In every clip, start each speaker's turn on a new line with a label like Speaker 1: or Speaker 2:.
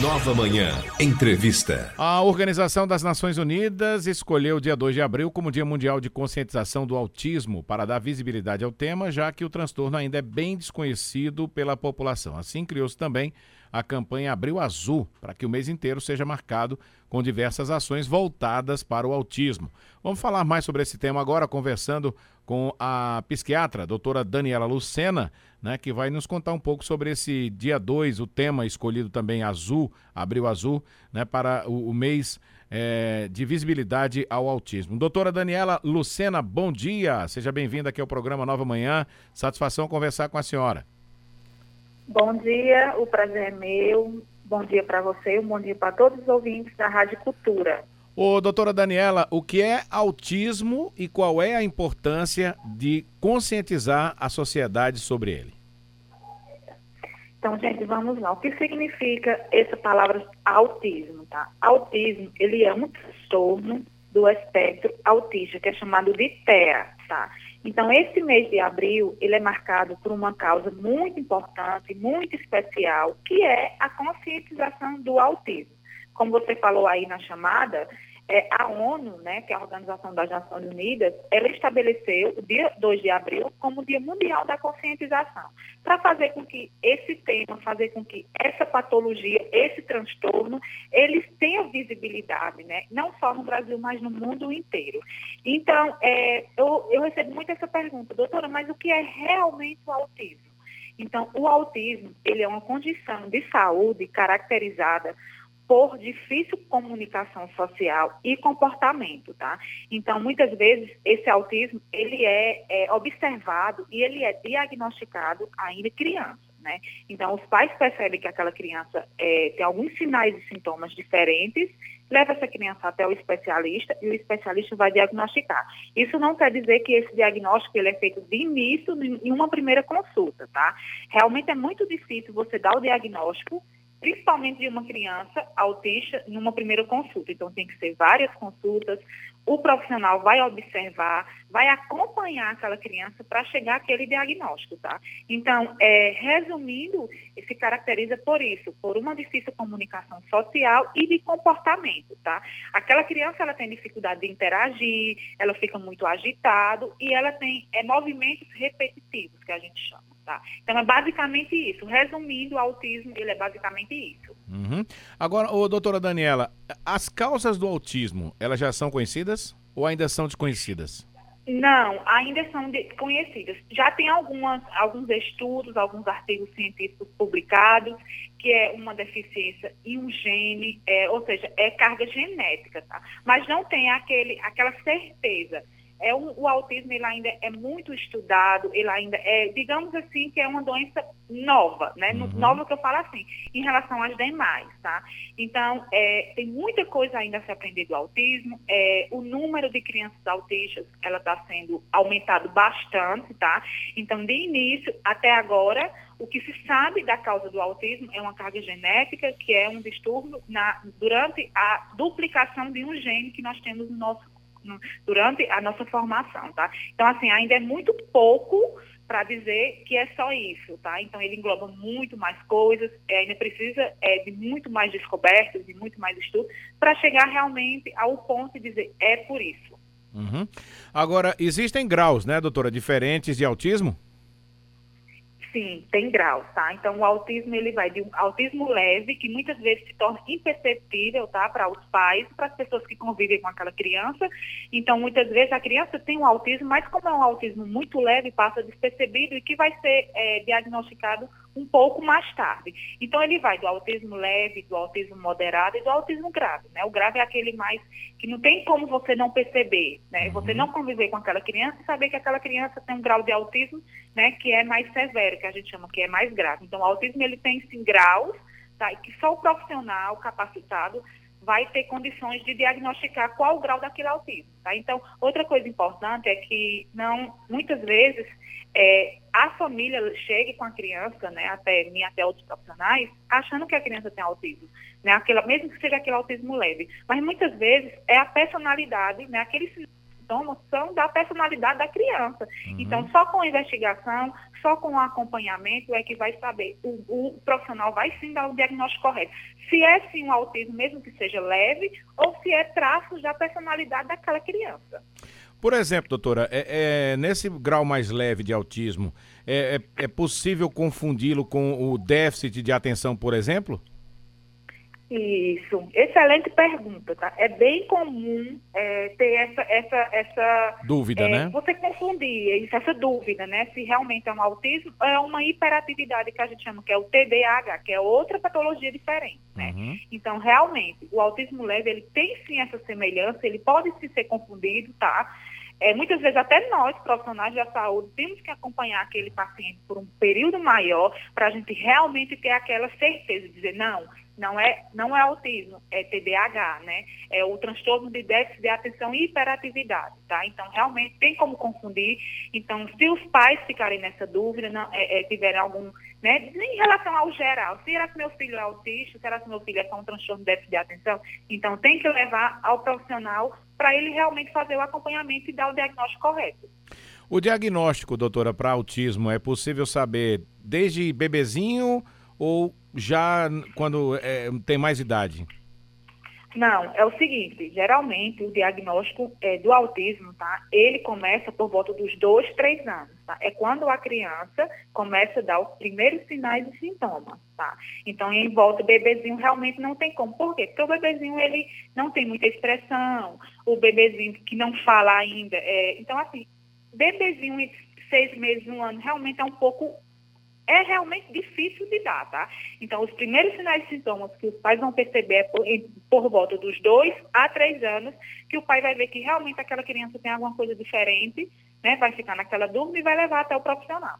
Speaker 1: Nova Manhã, entrevista.
Speaker 2: A Organização das Nações Unidas escolheu o dia 2 de abril como Dia Mundial de Conscientização do Autismo para dar visibilidade ao tema, já que o transtorno ainda é bem desconhecido pela população. Assim, criou-se também a campanha Abril Azul, para que o mês inteiro seja marcado com diversas ações voltadas para o autismo. Vamos falar mais sobre esse tema agora, conversando com a psiquiatra, a doutora Daniela Lucena, né, que vai nos contar um pouco sobre esse dia 2, o tema escolhido também azul, Abril Azul, né, para o, o mês é, de visibilidade ao autismo. Doutora Daniela Lucena, bom dia, seja bem-vinda aqui ao programa Nova Manhã, satisfação conversar com a senhora.
Speaker 3: Bom dia, o prazer é meu. Bom dia para você, um bom dia para todos os ouvintes da Rádio Cultura.
Speaker 2: Ô, doutora Daniela, o que é autismo e qual é a importância de conscientizar a sociedade sobre ele?
Speaker 3: Então, gente, vamos lá. O que significa essa palavra autismo, tá? Autismo, ele é um transtorno do espectro autista, que é chamado de TEA, tá? Então, esse mês de abril, ele é marcado por uma causa muito importante, muito especial, que é a conscientização do autismo. Como você falou aí na chamada, é, a ONU, né, que é a Organização das Nações Unidas, ela estabeleceu o dia 2 de abril como Dia Mundial da Conscientização, para fazer com que esse tema, fazer com que essa patologia, esse transtorno, eles tenham visibilidade, né, não só no Brasil, mas no mundo inteiro. Então, é, eu, eu recebo muito essa pergunta, doutora, mas o que é realmente o autismo? Então, o autismo, ele é uma condição de saúde caracterizada por difícil comunicação social e comportamento, tá? Então, muitas vezes, esse autismo, ele é, é observado e ele é diagnosticado ainda criança, né? Então, os pais percebem que aquela criança é, tem alguns sinais e sintomas diferentes, leva essa criança até o especialista e o especialista vai diagnosticar. Isso não quer dizer que esse diagnóstico ele é feito de início em uma primeira consulta, tá? Realmente é muito difícil você dar o diagnóstico principalmente de uma criança autista, numa primeira consulta. Então, tem que ser várias consultas. O profissional vai observar, vai acompanhar aquela criança para chegar àquele diagnóstico, tá? Então, é, resumindo, se caracteriza por isso, por uma difícil comunicação social e de comportamento, tá? Aquela criança, ela tem dificuldade de interagir, ela fica muito agitado e ela tem é, movimentos repetitivos, que a gente chama. Tá? Então é basicamente isso. Resumindo, o autismo ele é basicamente isso.
Speaker 2: Uhum. Agora, ô, doutora Daniela, as causas do autismo, elas já são conhecidas ou ainda são desconhecidas?
Speaker 3: Não, ainda são desconhecidas. Já tem algumas, alguns estudos, alguns artigos científicos publicados, que é uma deficiência em um gene, é, ou seja, é carga genética, tá? Mas não tem aquele, aquela certeza é um, o autismo ele ainda é muito estudado, ele ainda é, digamos assim, que é uma doença nova, né? Uhum. Nova que eu falo assim, em relação às demais, tá? Então, é, tem muita coisa ainda a se aprender do autismo. É, o número de crianças autistas, ela está sendo aumentado bastante, tá? Então, de início até agora, o que se sabe da causa do autismo é uma carga genética, que é um distúrbio na, durante a duplicação de um gene que nós temos no nosso durante a nossa formação, tá? Então, assim, ainda é muito pouco para dizer que é só isso, tá? Então ele engloba muito mais coisas, é, ainda precisa é, de muito mais descobertas, de muito mais estudos, para chegar realmente ao ponto de dizer é por isso.
Speaker 2: Uhum. Agora, existem graus, né, doutora, diferentes de autismo?
Speaker 3: Sim, tem graus, tá? Então, o autismo, ele vai de um autismo leve, que muitas vezes se torna imperceptível, tá? Para os pais, para as pessoas que convivem com aquela criança. Então, muitas vezes a criança tem um autismo, mas como é um autismo muito leve, passa despercebido e que vai ser é, diagnosticado um pouco mais tarde. Então, ele vai do autismo leve, do autismo moderado e do autismo grave, né? O grave é aquele mais que não tem como você não perceber, né? Uhum. Você não conviver com aquela criança e saber que aquela criança tem um grau de autismo, né, que é mais severo, que a gente chama que é mais grave. Então, o autismo ele tem sim graus, tá? E que só o profissional capacitado vai ter condições de diagnosticar qual o grau daquele autismo, tá? Então, outra coisa importante é que não, muitas vezes é, a família chegue com a criança, né, até mim, até outros profissionais, achando que a criança tem autismo, né, aquela, mesmo que seja aquele autismo leve. Mas muitas vezes é a personalidade, né, aquele sintomas são da personalidade da criança. Uhum. Então, só com investigação, só com o acompanhamento é que vai saber, o, o, profissional vai sim dar o diagnóstico correto. Se é sim um autismo, mesmo que seja leve, ou se é traços da personalidade daquela criança.
Speaker 2: Por exemplo, doutora, é, é, nesse grau mais leve de autismo, é, é, é possível confundi-lo com o déficit de atenção, por exemplo?
Speaker 3: Isso, excelente pergunta, tá? É bem comum é, ter essa, essa, essa
Speaker 2: dúvida, é, né?
Speaker 3: Você confundir isso, essa dúvida, né? Se realmente é um autismo, é uma hiperatividade que a gente chama que é o TDAH, que é outra patologia diferente, né? Uhum. Então, realmente, o autismo leve ele tem sim essa semelhança, ele pode sim ser confundido, tá? É, muitas vezes até nós, profissionais da saúde, temos que acompanhar aquele paciente por um período maior para a gente realmente ter aquela certeza de dizer, não, não é, não é autismo, é TDAH, né? É o transtorno de déficit de atenção e hiperatividade, tá? Então, realmente tem como confundir. Então, se os pais ficarem nessa dúvida, não, é, é, tiverem algum, né? Em relação ao geral, será que meu filho é autista? Será que meu filho é com um transtorno de déficit de atenção? Então, tem que levar ao profissional para ele realmente fazer o acompanhamento e dar o diagnóstico correto.
Speaker 2: O diagnóstico, doutora, para autismo é possível saber desde bebezinho ou já quando é, tem mais idade?
Speaker 3: Não, é o seguinte, geralmente o diagnóstico é, do autismo, tá? Ele começa por volta dos dois, três anos, tá? É quando a criança começa a dar os primeiros sinais e sintomas, tá? Então, em volta, o bebezinho realmente não tem como. Por quê? Porque o bebezinho, ele não tem muita expressão, o bebezinho que não fala ainda. É... Então, assim, bebezinho seis meses, um ano, realmente é um pouco é realmente difícil de dar, tá? Então, os primeiros sinais e sintomas que os pais vão perceber é por, por, volta dos dois a três anos, que o pai vai ver que realmente aquela criança tem alguma coisa diferente, né? Vai ficar naquela dúvida e vai levar até o profissional.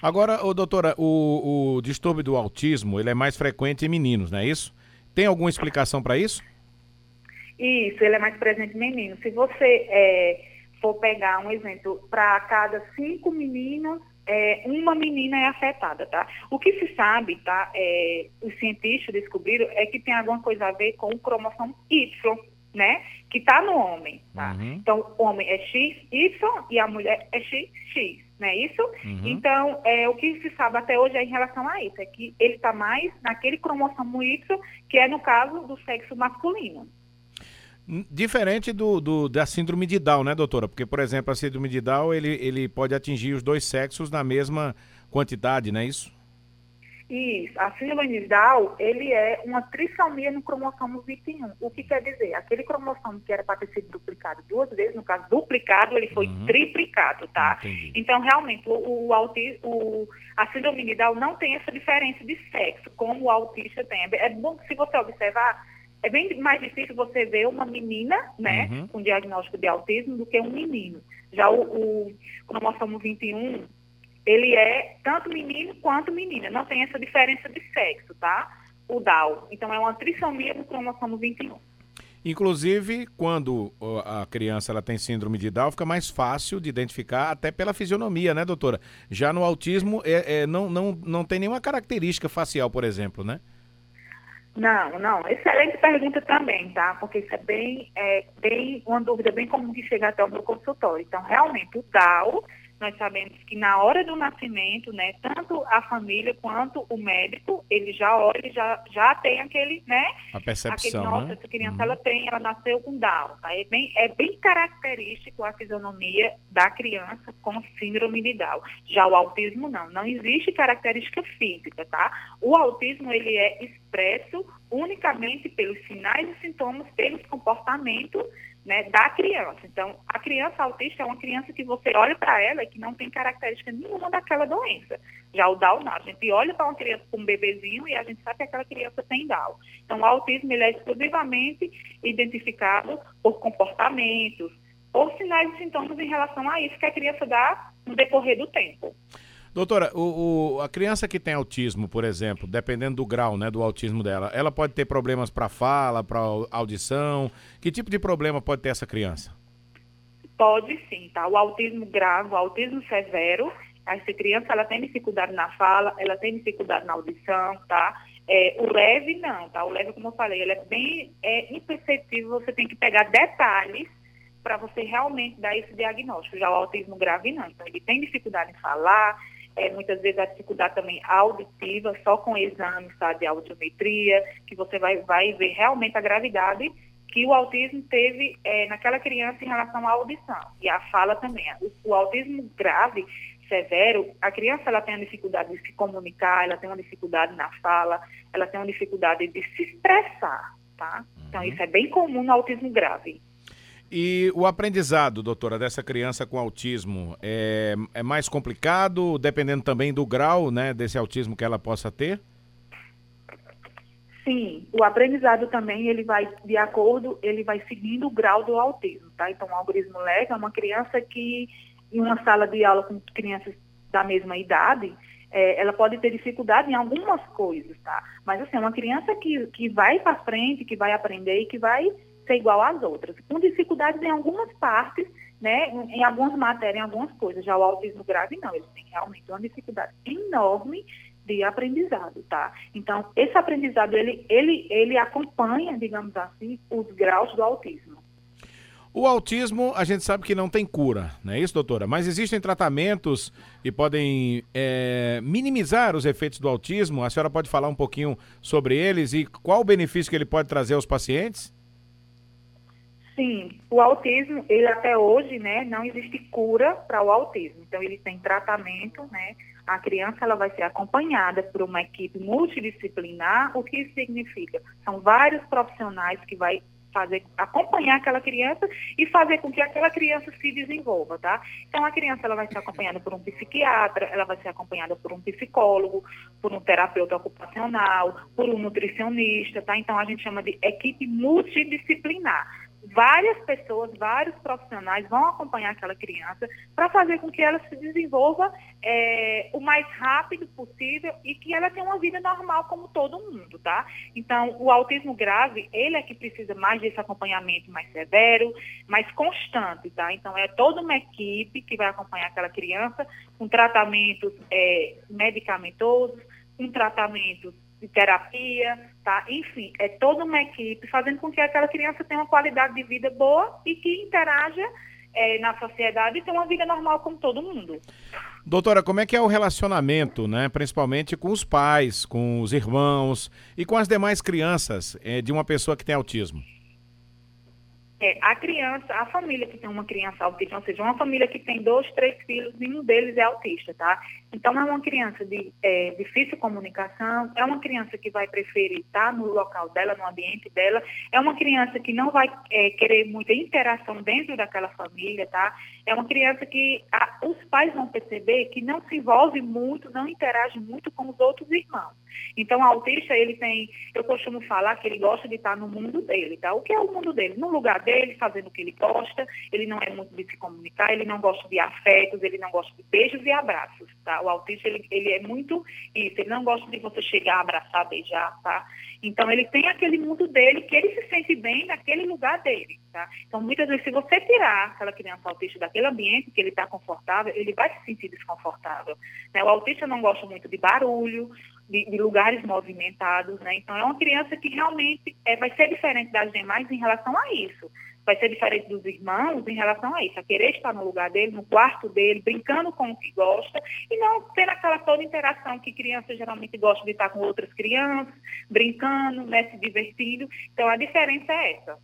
Speaker 2: Agora, ô, doutora, o, o distúrbio do autismo, ele é mais frequente em meninos, não é isso? Tem alguma explicação para isso?
Speaker 3: Isso, ele é mais presente em meninos. Se você é, for pegar um exemplo, para cada cinco meninos, é, uma menina é afetada, tá? O que se sabe, tá? É, os cientistas descobriram é que tem alguma coisa a ver com o cromossomo Y, né? Que está no homem, tá? Uhum. Então, o homem é XY e a mulher é XX, não é isso? Uhum. Então, é, o que se sabe até hoje é em relação a isso, é que ele está mais naquele cromossomo Y, que é no caso do sexo masculino.
Speaker 2: Diferente do, do, da síndrome de Down, né, doutora? Porque, por exemplo, a síndrome de Down, ele, ele pode atingir os dois sexos na mesma quantidade, não é isso?
Speaker 3: Isso. A síndrome de Down, ele é uma trissomia no cromossomo 21. O que quer dizer? Aquele cromossomo que era para ter sido duplicado duas vezes, no caso duplicado, ele foi uhum. triplicado, tá? Entendi. Então, realmente, o, o, o, a síndrome de Down não tem essa diferença de sexo, como o autista tem. É bom que, se você observar, é bem mais difícil você ver uma menina, né, uhum. com diagnóstico de autismo do que um menino. Já o, o cromossomo 21, ele é tanto menino quanto menina. Não tem essa diferença de sexo, tá? O Down. Então, é uma trissomia do cromossomo 21.
Speaker 2: Inclusive, quando a criança ela tem síndrome de Down, fica mais fácil de identificar até pela fisionomia, né, doutora? Já no autismo, é, é, não, não, não tem nenhuma característica facial, por exemplo, né?
Speaker 3: Não, não. Excelente pergunta também, tá? Porque isso é bem, é, bem uma dúvida bem comum que chega até o meu consultório. Então, realmente, o DAO nós sabemos que na hora do nascimento, né, tanto a família quanto o médico, ele já olha, já, já tem aquele, né?
Speaker 2: A percepção,
Speaker 3: aquele, nossa,
Speaker 2: né?
Speaker 3: essa criança, uhum. ela tem, ela nasceu com Down, tá? É bem, é bem característico a fisionomia da criança com síndrome de Down. Já o autismo, não. Não existe característica física, tá? O autismo, ele é expresso unicamente pelos sinais e sintomas, pelos comportamentos né, da criança. Então, a criança autista é uma criança que você olha para ela e que não tem característica nenhuma daquela doença. Já o Down, não. A gente olha para uma criança com um bebezinho e a gente sabe que aquela criança tem Down. Então, o autismo ele é exclusivamente identificado por comportamentos, por sinais e sintomas em relação a isso que a criança dá no decorrer do tempo.
Speaker 2: Doutora, o, o, a criança que tem autismo, por exemplo, dependendo do grau né, do autismo dela, ela pode ter problemas para fala, para audição? Que tipo de problema pode ter essa criança?
Speaker 3: Pode sim, tá? O autismo grave, o autismo severo, essa criança ela tem dificuldade na fala, ela tem dificuldade na audição, tá? É, o leve não, tá? O leve, como eu falei, ele é bem é, imperceptível, você tem que pegar detalhes para você realmente dar esse diagnóstico. Já o autismo grave não. Então, ele tem dificuldade em falar, é, muitas vezes a dificuldade também auditiva, só com exames tá, de audiometria, que você vai, vai ver realmente a gravidade que o autismo teve é, naquela criança em relação à audição e à fala também. O, o, autismo grave, severo, a criança ela tem uma dificuldade de se comunicar, ela tem uma dificuldade na fala, ela tem uma dificuldade de se expressar, tá? Então uhum. isso é bem comum no autismo grave.
Speaker 2: E o aprendizado, doutora, dessa criança com autismo é, é mais complicado, dependendo também do grau né, desse autismo que ela possa ter?
Speaker 3: Sim, o aprendizado também ele vai de acordo, ele vai seguindo o grau do autismo, tá? Então, o algoritmo leve é uma criança que em uma sala de aula com crianças da mesma idade, é, ela pode ter dificuldade em algumas coisas, tá? Mas assim, é uma criança que, que vai para frente, que vai aprender e que vai ser igual às outras, com dificuldades em algumas partes, né, em, em algumas matérias, em algumas coisas. Já o autismo grave não, ele tem realmente uma dificuldade enorme de aprendizado, tá? Então, esse aprendizado, ele, ele, ele acompanha, digamos assim, os graus do autismo.
Speaker 2: O autismo, a gente sabe que não tem cura, não é isso, doutora? Mas existem tratamentos que podem é, minimizar os efeitos do autismo? A senhora pode falar um pouquinho sobre eles e qual o benefício que ele pode trazer aos pacientes?
Speaker 3: Sim, o autismo, ele até hoje, né, não existe cura para o autismo. Então, ele tem tratamento, né? A criança ela vai ser acompanhada por uma equipe multidisciplinar. O que significa? São vários profissionais que vai fazer acompanhar aquela criança e fazer com que aquela criança se desenvolva, tá? Então a criança ela vai ser acompanhada por um psiquiatra, ela vai ser acompanhada por um psicólogo, por um terapeuta ocupacional, por um nutricionista, tá? Então a gente chama de equipe multidisciplinar várias pessoas, vários profissionais vão acompanhar aquela criança para fazer com que ela se desenvolva é, o mais rápido possível e que ela tenha uma vida normal como todo mundo, tá? Então, o autismo grave, ele é que precisa mais desse acompanhamento mais severo, mais constante, tá? Então, é toda uma equipe que vai acompanhar aquela criança com tratamentos é, medicamentosos, com tratamentos de terapia, tá? Enfim, é toda uma equipe fazendo com que aquela criança tenha uma qualidade de vida boa e que interaja é, na sociedade e tenha uma vida normal como todo mundo.
Speaker 2: Doutora, como é que é o relacionamento, né? Principalmente com os pais, com os irmãos e com as demais crianças é, de uma pessoa que tem autismo?
Speaker 3: É, a criança, a família que tem uma criança autista, ou seja, uma família que tem dois, três filhos e um deles é autista, tá? Então, é uma criança de é, difícil comunicação, é uma criança que vai preferir estar no local dela, no ambiente dela, é uma criança que não vai é, querer muita interação dentro daquela família, tá? É uma criança que a, os pais vão perceber que não se envolve muito, não interage muito com os outros irmãos. Então, o autista, ele tem, eu costumo falar que ele gosta de estar no mundo dele, tá? O que é o mundo dele? No lugar dele, fazendo o que ele gosta, ele não é muito de se comunicar, ele não gosta de afetos, ele não gosta de beijos e abraços, tá? O autista, ele, ele é muito isso, ele não gosta de você chegar, abraçar, beijar, tá? Então, ele tem aquele mundo dele que ele se sente bem naquele lugar dele, tá? Então, muitas vezes, se você tirar aquela criança autista daquele ambiente que ele está confortável, ele vai se sentir desconfortável. Né? O autista não gosta muito de barulho, de, de lugares movimentados, né? Então, é uma criança que realmente é, vai ser diferente das demais em relação a isso vai ser diferente dos irmãos em relação a isso, a querer estar no lugar dele, no quarto dele, brincando com o que gosta, e não ter aquela toda interação que crianças geralmente gostam de estar com outras crianças, brincando, né, se divertindo. Então a diferença é essa.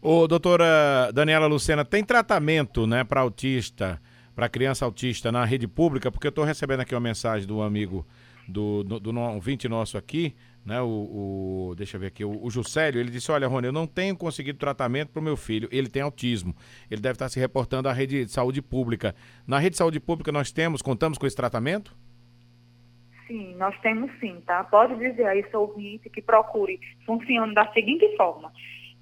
Speaker 2: Ô, doutora Daniela Lucena, tem tratamento, né, para autista, para criança autista na rede pública? Porque eu estou recebendo aqui uma mensagem do amigo do, do, do ouvinte nosso aqui, né, o, o, deixa eu ver aqui, o, o Juscelio, ele disse, olha, Rony, eu não tenho conseguido tratamento para o meu filho, ele tem autismo, ele deve estar se reportando à rede de saúde pública. Na rede de saúde pública nós temos, contamos com esse tratamento?
Speaker 3: Sim, nós temos sim, tá? Pode dizer a esse ouvinte que procure, funciona da seguinte forma,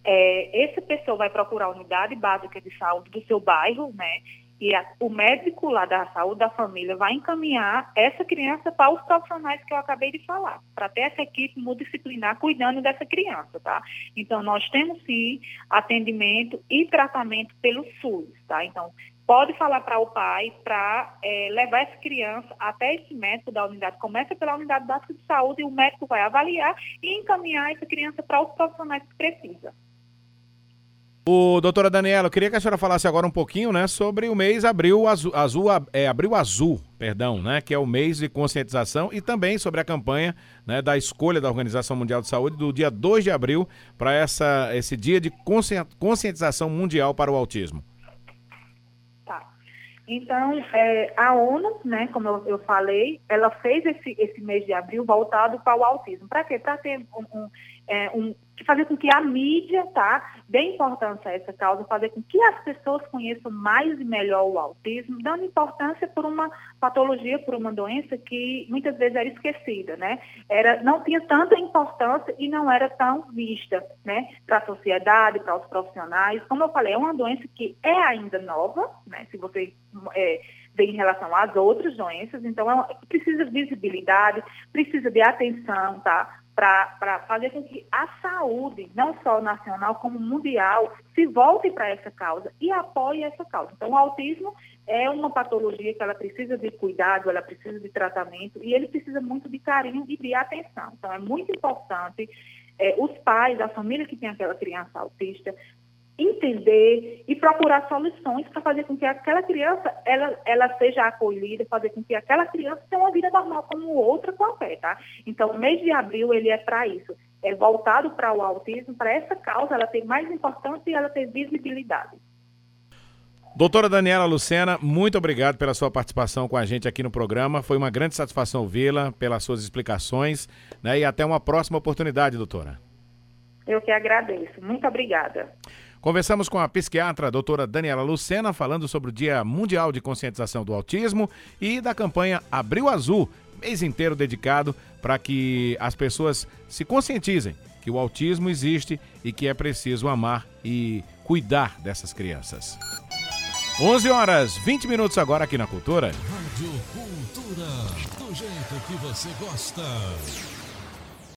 Speaker 3: é, essa pessoa vai procurar a unidade básica de saúde do seu bairro, né? E a, o médico lá da saúde da família vai encaminhar essa criança para os profissionais que eu acabei de falar, para ter essa equipe multidisciplinar cuidando dessa criança, tá? Então, nós temos sim atendimento e tratamento pelo SUS, tá? Então, pode falar para o pai para é, levar essa criança até esse médico da unidade. Começa pela unidade básica de saúde e o médico vai avaliar e encaminhar essa criança para os profissionais que precisa.
Speaker 2: O doutora Daniela, eu queria que a senhora falasse agora um pouquinho, né, sobre o mês Abril Azul, azul é, Abril Azul, perdão, né, que é o mês de conscientização e também sobre a campanha, né, da escolha da Organização Mundial de Saúde do dia 2 de abril para essa esse dia de conscientização mundial para o autismo.
Speaker 3: Tá. Então, é, a ONU, né, como eu, eu, falei, ela fez esse, esse mês de abril voltado para o autismo. Para quê? Para ter um, um, é, um que fazer com que a mídia tá, dê importância a essa causa, fazer com que as pessoas conheçam mais e melhor o autismo, dando importância por uma patologia, por uma doença que muitas vezes era esquecida, né? Era, não tinha tanta importância e não era tão vista, né? Para a sociedade, para os profissionais. Como eu falei, é uma doença que é ainda nova, né? Se você é, vê em relação às outras doenças, então é, precisa de visibilidade, precisa de atenção, tá? Para fazer com que a saúde, não só nacional como mundial, se volte para essa causa e apoie essa causa. Então, o autismo é uma patologia que ela precisa de cuidado, ela precisa de tratamento e ele precisa muito de carinho e de atenção. Então, é muito importante é, os pais, a família que tem aquela criança autista, entender e procurar soluções para fazer com que aquela criança ela, ela seja acolhida, fazer com que aquela criança tenha uma vida normal como outra qualquer, tá? Então, o mês de abril ele é para isso, é voltado para o autismo, para essa causa ela ter mais importância e ela ter visibilidade.
Speaker 2: Doutora Daniela Lucena, muito obrigado pela sua participação com a gente aqui no programa. Foi uma grande satisfação ouvi-la, pelas suas explicações, né? E até uma próxima oportunidade, doutora.
Speaker 3: Eu que agradeço. Muito obrigada.
Speaker 2: Conversamos com a psiquiatra a doutora Daniela Lucena, falando sobre o Dia Mundial de Conscientização do Autismo e da campanha Abril Azul, mês inteiro dedicado para que as pessoas se conscientizem que o autismo existe e que é preciso amar e cuidar dessas crianças. 11 horas 20 minutos agora aqui na Cultura.
Speaker 1: Rádio Cultura, do jeito que você gosta.